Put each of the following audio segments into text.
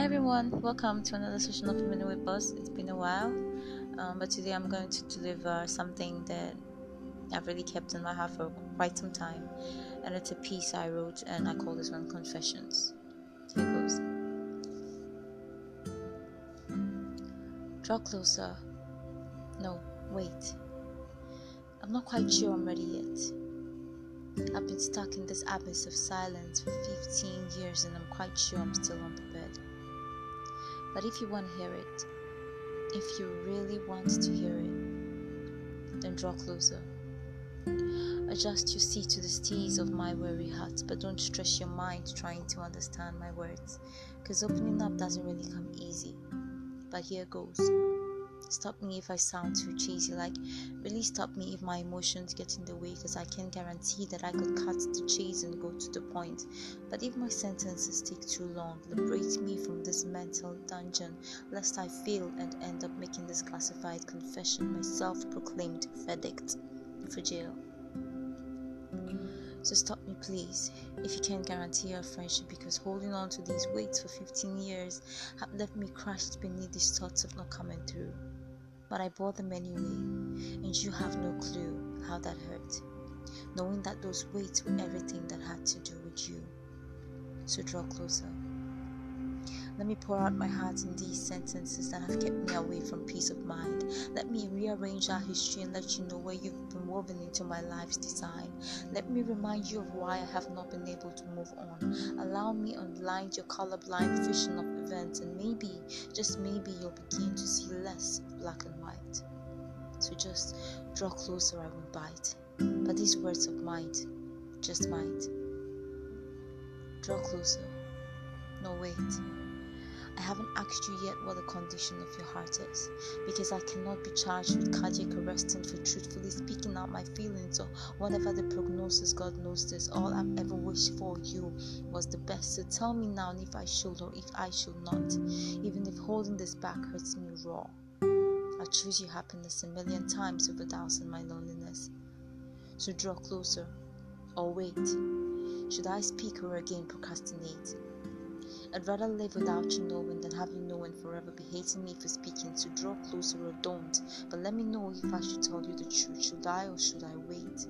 everyone, welcome to another session of Minute with Boz. It's been a while, um, but today I'm going to deliver something that I've really kept in my heart for quite some time, and it's a piece I wrote, and I call this one Confessions. Here goes. Draw closer. No, wait. I'm not quite sure I'm ready yet. I've been stuck in this abyss of silence for 15 years and I'm quite sure I'm still unprepared. But if you want to hear it, if you really want to hear it, then draw closer. Adjust your seat to the steeze of my weary heart, but don't stress your mind trying to understand my words, because opening up doesn't really come easy. But here goes. Stop me if I sound too cheesy, like really stop me if my emotions get in the way because I can guarantee that I could cut the chase and go to the point. But if my sentences take too long, liberate me from this mental dungeon, lest I fail and end up making this classified confession my self proclaimed verdict for jail. So stop me, please, if you can't guarantee our friendship, because holding on to these weights for 15 years have left me crushed beneath these thoughts of not coming through but I bought them anyway, and you have no clue how that hurt, knowing that those weights were everything that had to do with you. So draw closer. Let me pour out my heart in these sentences that have kept me away from peace of mind. Let me rearrange our history and let you know where you've been woven into my life's design. Let me remind you of why I have not been able to move on. Allow me to unblind your colorblind vision of events, and maybe, just maybe, you'll begin to see less black and white. So just draw closer, I won't bite. But these words of mine just might. Draw closer. No, wait. I haven't asked you yet what the condition of your heart is because I cannot be charged with cardiac arrest and for truthfully speaking out my feelings or whatever the prognosis. God knows this. All I've ever wished for you was the best. So tell me now if I should or if I should not, even if holding this back hurts me raw. I choose your happiness a million times over dousing my loneliness. So draw closer or wait. Should I speak or again procrastinate? I'd rather live without you knowing than have you know forever be hating me for speaking. So draw closer or don't. But let me know if I should tell you the truth. Should I or should I wait?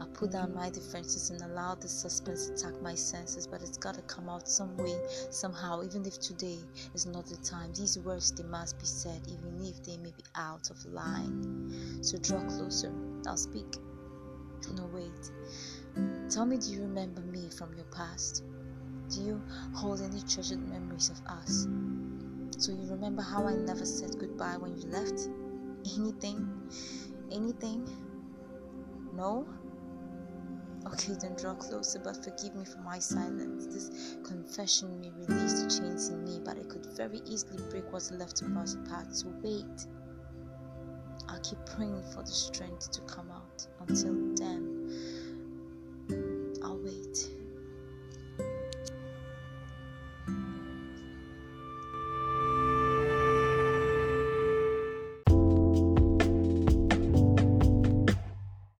I put down my defenses and allow the suspense to attack my senses, but it's gotta come out some way, somehow, even if today is not the time. These words they must be said, even if they may be out of line. So draw closer, I'll speak. No wait. Tell me, do you remember me from your past? Do you hold any treasured memories of us? So you remember how I never said goodbye when you left? Anything? Anything? No? Okay, then draw closer, but forgive me for my silence. This confession may release the chains in me, but it could very easily break what's left of us apart. So wait. I'll keep praying for the strength to come out. Until then.